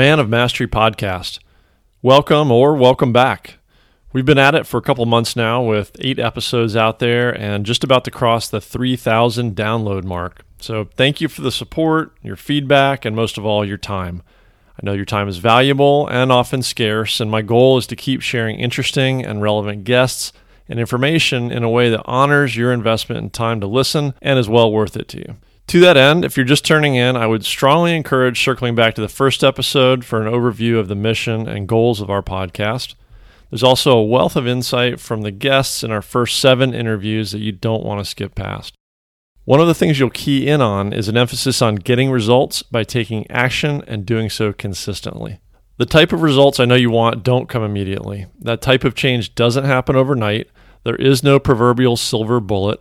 Man of Mastery podcast. Welcome or welcome back. We've been at it for a couple months now with eight episodes out there and just about to cross the 3,000 download mark. So thank you for the support, your feedback, and most of all, your time. I know your time is valuable and often scarce, and my goal is to keep sharing interesting and relevant guests and information in a way that honors your investment in time to listen and is well worth it to you. To that end, if you're just turning in, I would strongly encourage circling back to the first episode for an overview of the mission and goals of our podcast. There's also a wealth of insight from the guests in our first seven interviews that you don't want to skip past. One of the things you'll key in on is an emphasis on getting results by taking action and doing so consistently. The type of results I know you want don't come immediately. That type of change doesn't happen overnight. There is no proverbial silver bullet.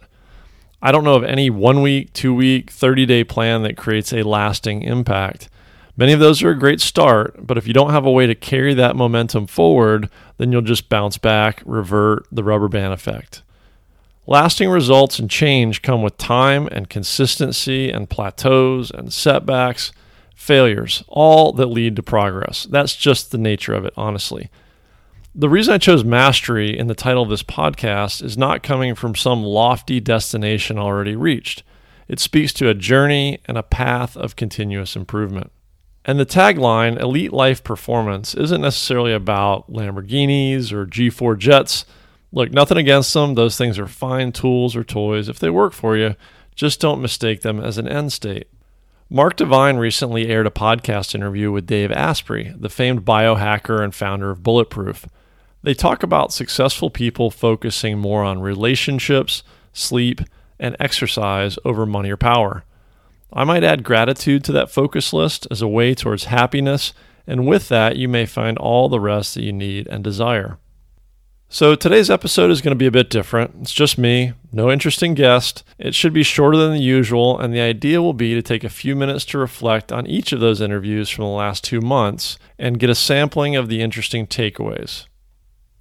I don't know of any one week, two week, 30 day plan that creates a lasting impact. Many of those are a great start, but if you don't have a way to carry that momentum forward, then you'll just bounce back, revert the rubber band effect. Lasting results and change come with time and consistency and plateaus and setbacks, failures, all that lead to progress. That's just the nature of it, honestly. The reason I chose mastery in the title of this podcast is not coming from some lofty destination already reached. It speaks to a journey and a path of continuous improvement. And the tagline, Elite Life Performance, isn't necessarily about Lamborghinis or G4 jets. Look, nothing against them. Those things are fine tools or toys if they work for you. Just don't mistake them as an end state. Mark Divine recently aired a podcast interview with Dave Asprey, the famed biohacker and founder of Bulletproof. They talk about successful people focusing more on relationships, sleep, and exercise over money or power. I might add gratitude to that focus list as a way towards happiness, and with that, you may find all the rest that you need and desire. So, today's episode is going to be a bit different. It's just me, no interesting guest. It should be shorter than the usual, and the idea will be to take a few minutes to reflect on each of those interviews from the last two months and get a sampling of the interesting takeaways.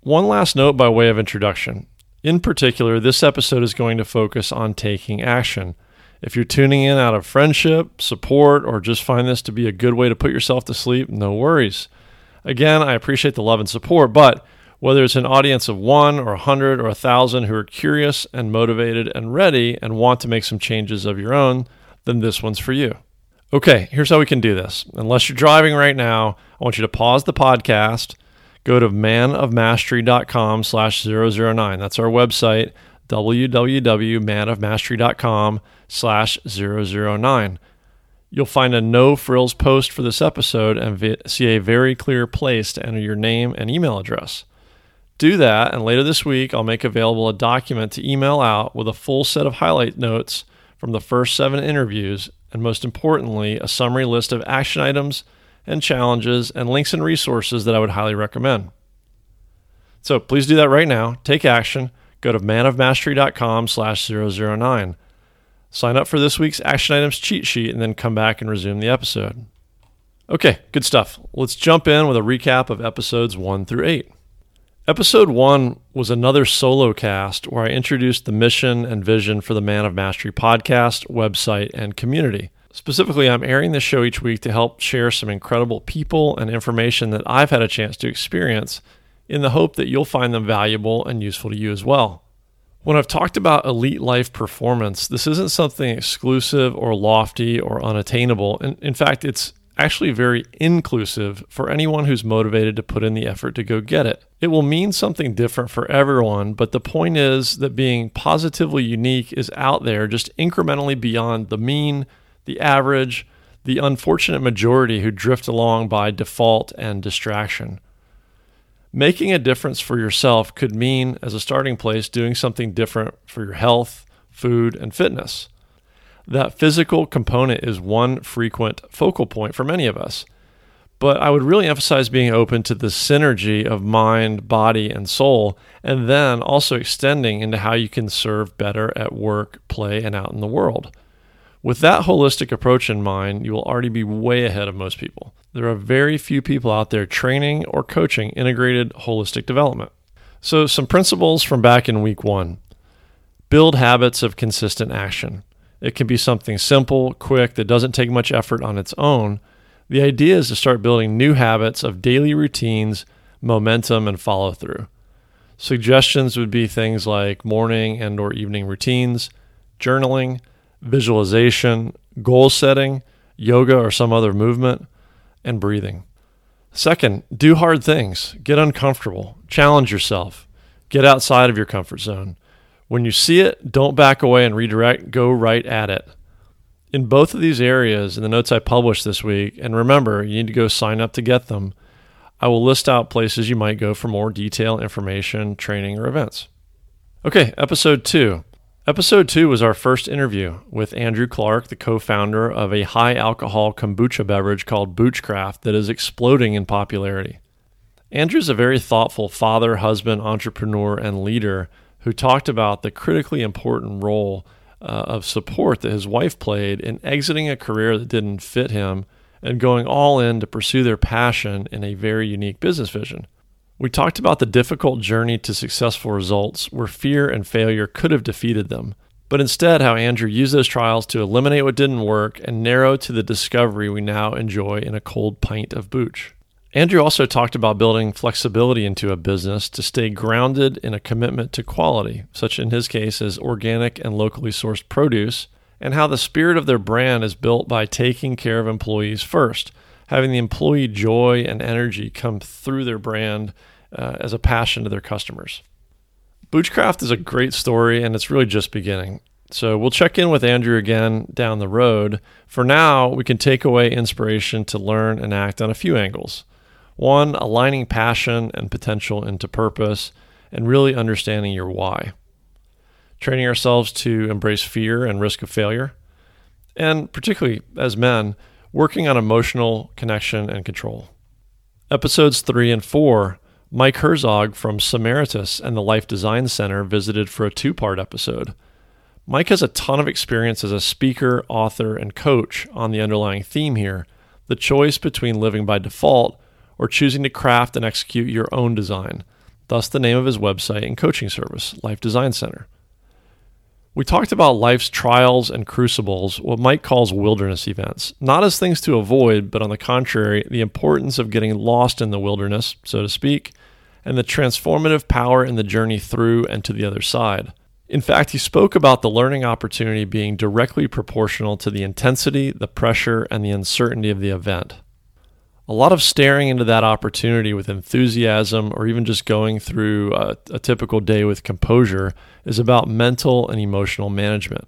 One last note by way of introduction. In particular, this episode is going to focus on taking action. If you're tuning in out of friendship, support, or just find this to be a good way to put yourself to sleep, no worries. Again, I appreciate the love and support, but whether it's an audience of one or a hundred or a thousand who are curious and motivated and ready and want to make some changes of your own, then this one's for you. Okay, here's how we can do this. Unless you're driving right now, I want you to pause the podcast go to manofmastery.com slash 009. That's our website, www.manofmastery.com slash 009. You'll find a no frills post for this episode and see a very clear place to enter your name and email address. Do that, and later this week, I'll make available a document to email out with a full set of highlight notes from the first seven interviews, and most importantly, a summary list of action items and challenges and links and resources that I would highly recommend. So please do that right now. Take action. Go to manofmastery.com slash 009. Sign up for this week's action items cheat sheet and then come back and resume the episode. Okay, good stuff. Let's jump in with a recap of episodes 1 through 8. Episode 1 was another solo cast where I introduced the mission and vision for the Man of Mastery podcast, website, and community. Specifically, I'm airing this show each week to help share some incredible people and information that I've had a chance to experience in the hope that you'll find them valuable and useful to you as well. When I've talked about elite life performance, this isn't something exclusive or lofty or unattainable. In, in fact, it's actually very inclusive for anyone who's motivated to put in the effort to go get it. It will mean something different for everyone, but the point is that being positively unique is out there just incrementally beyond the mean the average, the unfortunate majority who drift along by default and distraction. Making a difference for yourself could mean, as a starting place, doing something different for your health, food, and fitness. That physical component is one frequent focal point for many of us. But I would really emphasize being open to the synergy of mind, body, and soul, and then also extending into how you can serve better at work, play, and out in the world. With that holistic approach in mind, you will already be way ahead of most people. There are very few people out there training or coaching integrated holistic development. So, some principles from back in week one build habits of consistent action. It can be something simple, quick, that doesn't take much effort on its own, The idea is to start building new habits of daily routines, momentum, and follow through. Suggestions would be things like morning and or evening routines, journaling, visualization, goal setting, yoga or some other movement, and breathing. Second, do hard things. Get uncomfortable. Challenge yourself. Get outside of your comfort zone. When you see it, don't back away and redirect, go right at it. In both of these areas, in the notes I published this week, and remember, you need to go sign up to get them, I will list out places you might go for more detailed information, training, or events. Okay, episode two. Episode two was our first interview with Andrew Clark, the co founder of a high alcohol kombucha beverage called Boochcraft that is exploding in popularity. Andrew's a very thoughtful father, husband, entrepreneur, and leader who talked about the critically important role uh, of support that his wife played in exiting a career that didn't fit him and going all in to pursue their passion in a very unique business vision. We talked about the difficult journey to successful results where fear and failure could have defeated them, but instead how Andrew used those trials to eliminate what didn't work and narrow to the discovery we now enjoy in a cold pint of booch. Andrew also talked about building flexibility into a business to stay grounded in a commitment to quality, such in his case as organic and locally sourced produce, and how the spirit of their brand is built by taking care of employees first, having the employee joy and energy come through their brand uh, as a passion to their customers. Boochcraft is a great story and it's really just beginning. So we'll check in with Andrew again down the road. For now, we can take away inspiration to learn and act on a few angles. One, aligning passion and potential into purpose and really understanding your why. Training ourselves to embrace fear and risk of failure. And particularly as men, working on emotional connection and control. Episodes 3 and 4, Mike Herzog from Samaritas and the Life Design Center visited for a two part episode. Mike has a ton of experience as a speaker, author, and coach on the underlying theme here the choice between living by default or choosing to craft and execute your own design, thus the name of his website and coaching service, Life Design Center. We talked about life's trials and crucibles, what Mike calls wilderness events, not as things to avoid, but on the contrary, the importance of getting lost in the wilderness, so to speak, and the transformative power in the journey through and to the other side. In fact, he spoke about the learning opportunity being directly proportional to the intensity, the pressure, and the uncertainty of the event a lot of staring into that opportunity with enthusiasm or even just going through a, a, typical day with composure is about mental and emotional management.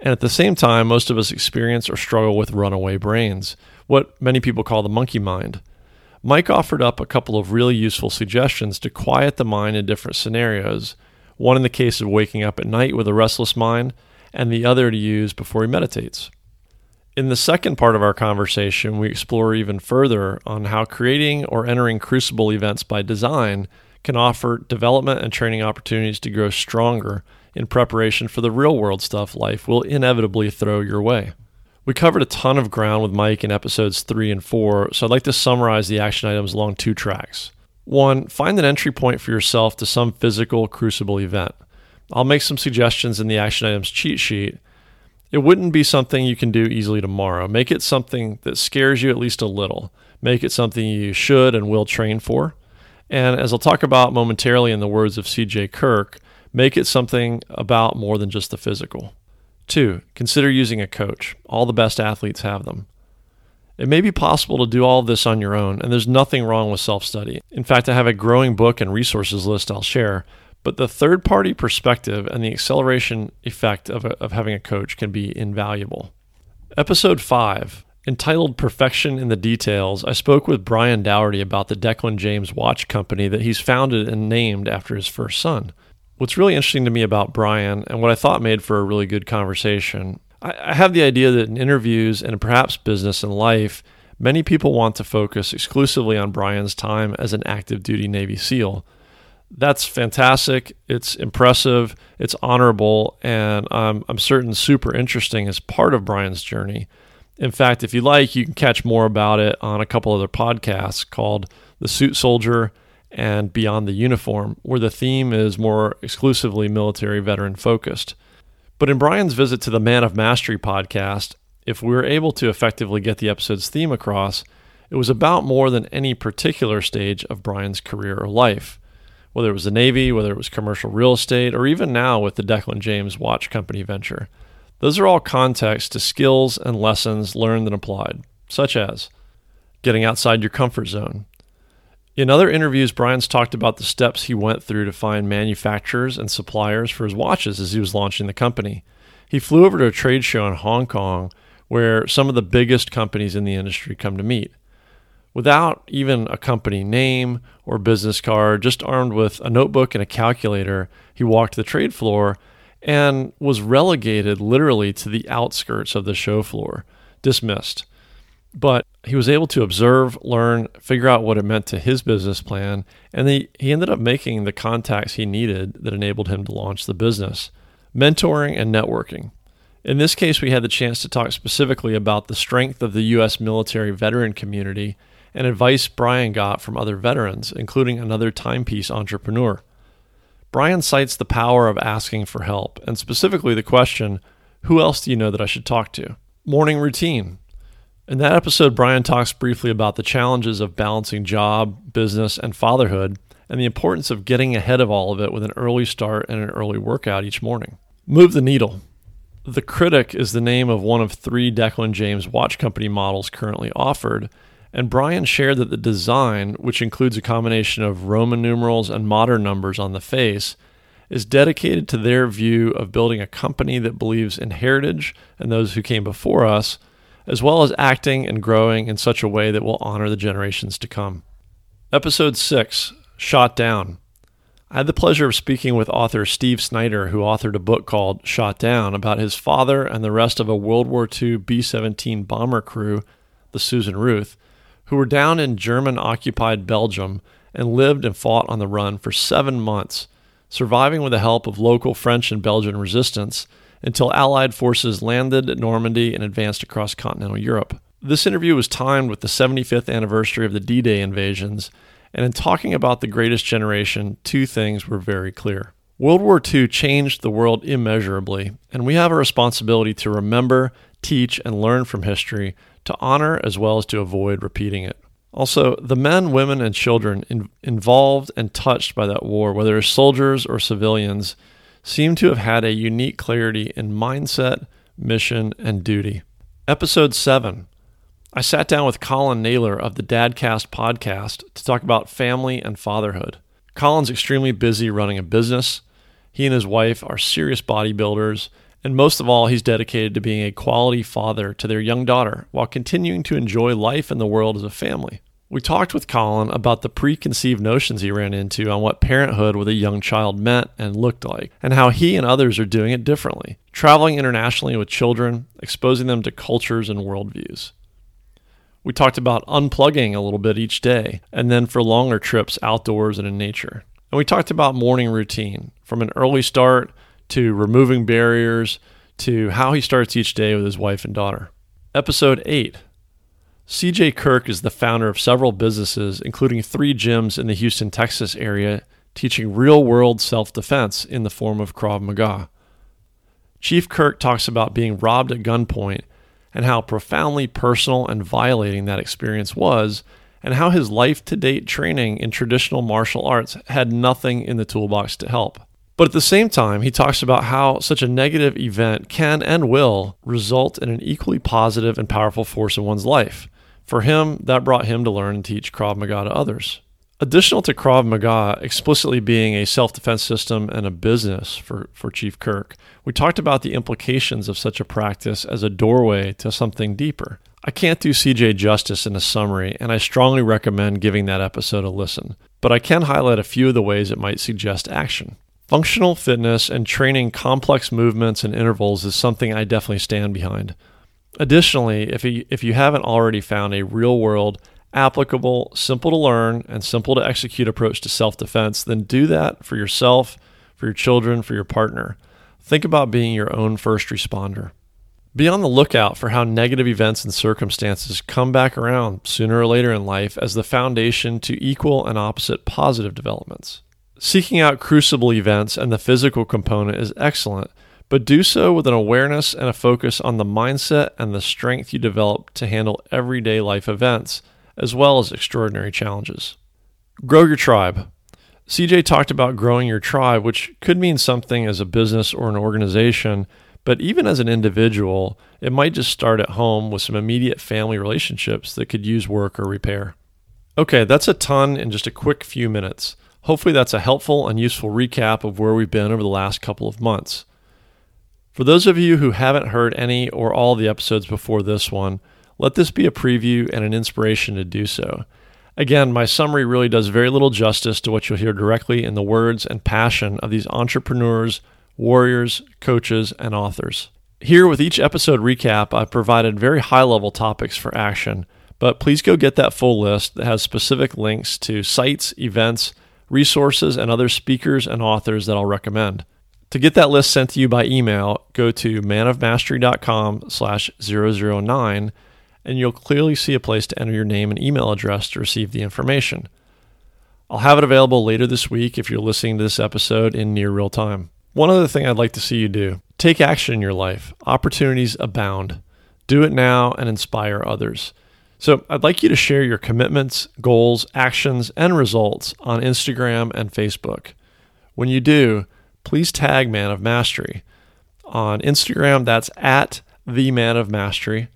And at the same time, most of us experience or struggle with runaway brains, what many people call the monkey mind. Mike offered up a couple of really useful suggestions to quiet the mind in different scenarios, one in the case of waking up at night with a restless mind, and the other to use before he meditates. In the second part of our conversation, we explore even further on how creating or entering crucible events by design can offer development and training opportunities to grow stronger in preparation for the real world stuff life will inevitably throw your way. We covered a ton of ground with Mike in episodes 3 and 4, so I'd like to summarize the action items along two tracks. One, find an entry point for yourself to some physical crucible event. I'll make some suggestions in the action items cheat sheet it wouldn't be something you can do easily tomorrow. Make it something that scares you at least a little. Make it something you should and will train for. And as I'll talk about momentarily in the words of CJ Kirk, make it something about more than just the physical. Two, consider using a coach. All the best athletes have them. It may be possible to do all of this on your own, and there's nothing wrong with self study. In fact, I have a growing book and resources list I'll share but the third party perspective and the acceleration effect of, a, of having a coach can be invaluable. Episode 5, entitled Perfection in the Details, I spoke with Brian Dougherty about the Declan James Watch Company that he's founded and named after his first son. What's really interesting to me about Brian, and what I thought made for a really good conversation, I, I have the idea that in interviews and perhaps business and life, many people want to focus exclusively on Brian's time as an active duty Navy SEAL that's fantastic. It's impressive. It's honorable, and um, I'm certain super interesting as part of Brian's journey. In fact, if you like, you can catch more about it on a couple other podcasts called The Suit Soldier and Beyond the Uniform, where the theme is more exclusively military veteran focused. But in Brian's visit to the Man of Mastery podcast, if we were able to effectively get the episode's theme across, it was about more than any particular stage of Brian's career or life. Whether it was the Navy, whether it was commercial real estate, or even now with the Declan James Watch Company venture. Those are all context to skills and lessons learned and applied, such as getting outside your comfort zone. In other interviews, Brian's talked about the steps he went through to find manufacturers and suppliers for his watches as he was launching the company. He flew over to a trade show in Hong Kong where some of the biggest companies in the industry come to meet. Without even a company name or business card, just armed with a notebook and a calculator, he walked the trade floor and was relegated literally to the outskirts of the show floor, dismissed. But he was able to observe, learn, figure out what it meant to his business plan, and he, he ended up making the contacts he needed that enabled him to launch the business. Mentoring and networking. In this case, we had the chance to talk specifically about the strength of the U.S. military veteran community and advice Brian got from other veterans, including another timepiece entrepreneur. Brian cites the power of asking for help, and specifically the question, Who else do you know that I should talk to? Morning routine. In that episode, Brian talks briefly about the challenges of balancing job, business, and fatherhood, and the importance of getting ahead of all of it with an early start and an early workout each morning. Move the needle. The Critic is the name of one of three Declan James watch company models currently offered, and Brian shared that the design, which includes a combination of Roman numerals and modern numbers on the face, is dedicated to their view of building a company that believes in heritage and those who came before us, as well as acting and growing in such a way that will honor the generations to come. Episode 6 Shot Down. I had the pleasure of speaking with author Steve Snyder, who authored a book called Shot Down about his father and the rest of a World War II B 17 bomber crew, the Susan Ruth, who were down in German occupied Belgium and lived and fought on the run for seven months, surviving with the help of local French and Belgian resistance until Allied forces landed at Normandy and advanced across continental Europe. This interview was timed with the 75th anniversary of the D Day invasions, and in talking about the greatest generation, two things were very clear. World War II changed the world immeasurably, and we have a responsibility to remember, teach, and learn from history to honor as well as to avoid repeating it. Also, the men, women, and children in, involved and touched by that war, whether as soldiers or civilians, seem to have had a unique clarity in mindset, mission, and duty. Episode 7 I sat down with Colin Naylor of the Dadcast podcast to talk about family and fatherhood. Colin's extremely busy running a business. He and his wife are serious bodybuilders and most of all, he's dedicated to being a quality father to their young daughter while continuing to enjoy life in the world as a family. We talked with Colin about the preconceived notions he ran into on what parenthood with a young child meant and looked like, and how he and others are doing it differently, traveling internationally with children, exposing them to cultures and worldviews. We talked about unplugging a little bit each day, and then for longer trips outdoors and in nature. And we talked about morning routine, from an early start to removing barriers to how he starts each day with his wife and daughter. Episode 8 CJ Kirk is the founder of several businesses, including three gyms in the Houston, Texas area, teaching real world self defense in the form of Krav Maga. Chief Kirk talks about being robbed at gunpoint and how profoundly personal and violating that experience was, and how his life to date training in traditional martial arts had nothing in the toolbox to help. But at the same time, he talks about how such a negative event can and will result in an equally positive and powerful force in one's life. For him, that brought him to learn and teach Krav Maga to others. Additional to Krav Maga explicitly being a self defense system and a business for, for Chief Kirk, we talked about the implications of such a practice as a doorway to something deeper. I can't do CJ justice in a summary, and I strongly recommend giving that episode a listen, but I can highlight a few of the ways it might suggest action. Functional fitness and training complex movements and intervals is something I definitely stand behind. Additionally, if you, if you haven't already found a real world, applicable, simple to learn, and simple to execute approach to self defense, then do that for yourself, for your children, for your partner. Think about being your own first responder. Be on the lookout for how negative events and circumstances come back around sooner or later in life as the foundation to equal and opposite positive developments. Seeking out crucible events and the physical component is excellent, but do so with an awareness and a focus on the mindset and the strength you develop to handle everyday life events, as well as extraordinary challenges. Grow your tribe. CJ talked about growing your tribe, which could mean something as a business or an organization, but even as an individual, it might just start at home with some immediate family relationships that could use work or repair. Okay, that's a ton in just a quick few minutes. Hopefully, that's a helpful and useful recap of where we've been over the last couple of months. For those of you who haven't heard any or all the episodes before this one, let this be a preview and an inspiration to do so. Again, my summary really does very little justice to what you'll hear directly in the words and passion of these entrepreneurs, warriors, coaches, and authors. Here, with each episode recap, I've provided very high level topics for action, but please go get that full list that has specific links to sites, events, resources, and other speakers and authors that I'll recommend. To get that list sent to you by email, go to manofmastery.com slash 009 and you'll clearly see a place to enter your name and email address to receive the information. I'll have it available later this week if you're listening to this episode in near real time. One other thing I'd like to see you do take action in your life. Opportunities abound. Do it now and inspire others. So, I'd like you to share your commitments, goals, actions, and results on Instagram and Facebook. When you do, please tag Man of Mastery. On Instagram, that's at the Man of Mastery.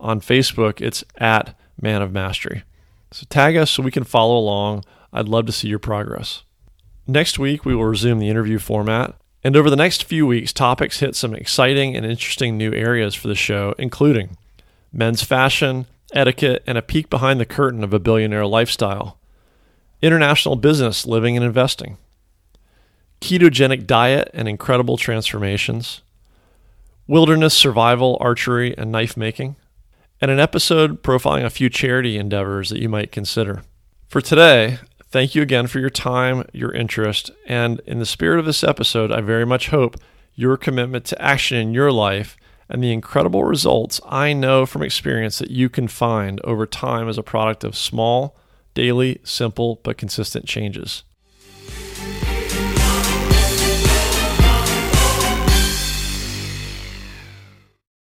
On Facebook, it's at Man of Mastery. So tag us so we can follow along. I'd love to see your progress. Next week, we will resume the interview format. And over the next few weeks, topics hit some exciting and interesting new areas for the show, including men's fashion, etiquette, and a peek behind the curtain of a billionaire lifestyle, international business, living and investing, ketogenic diet and incredible transformations, wilderness survival, archery, and knife making, and an episode profiling a few charity endeavors that you might consider. For today, thank you again for your time, your interest, and in the spirit of this episode, I very much hope your commitment to action in your life and the incredible results I know from experience that you can find over time as a product of small, daily, simple, but consistent changes.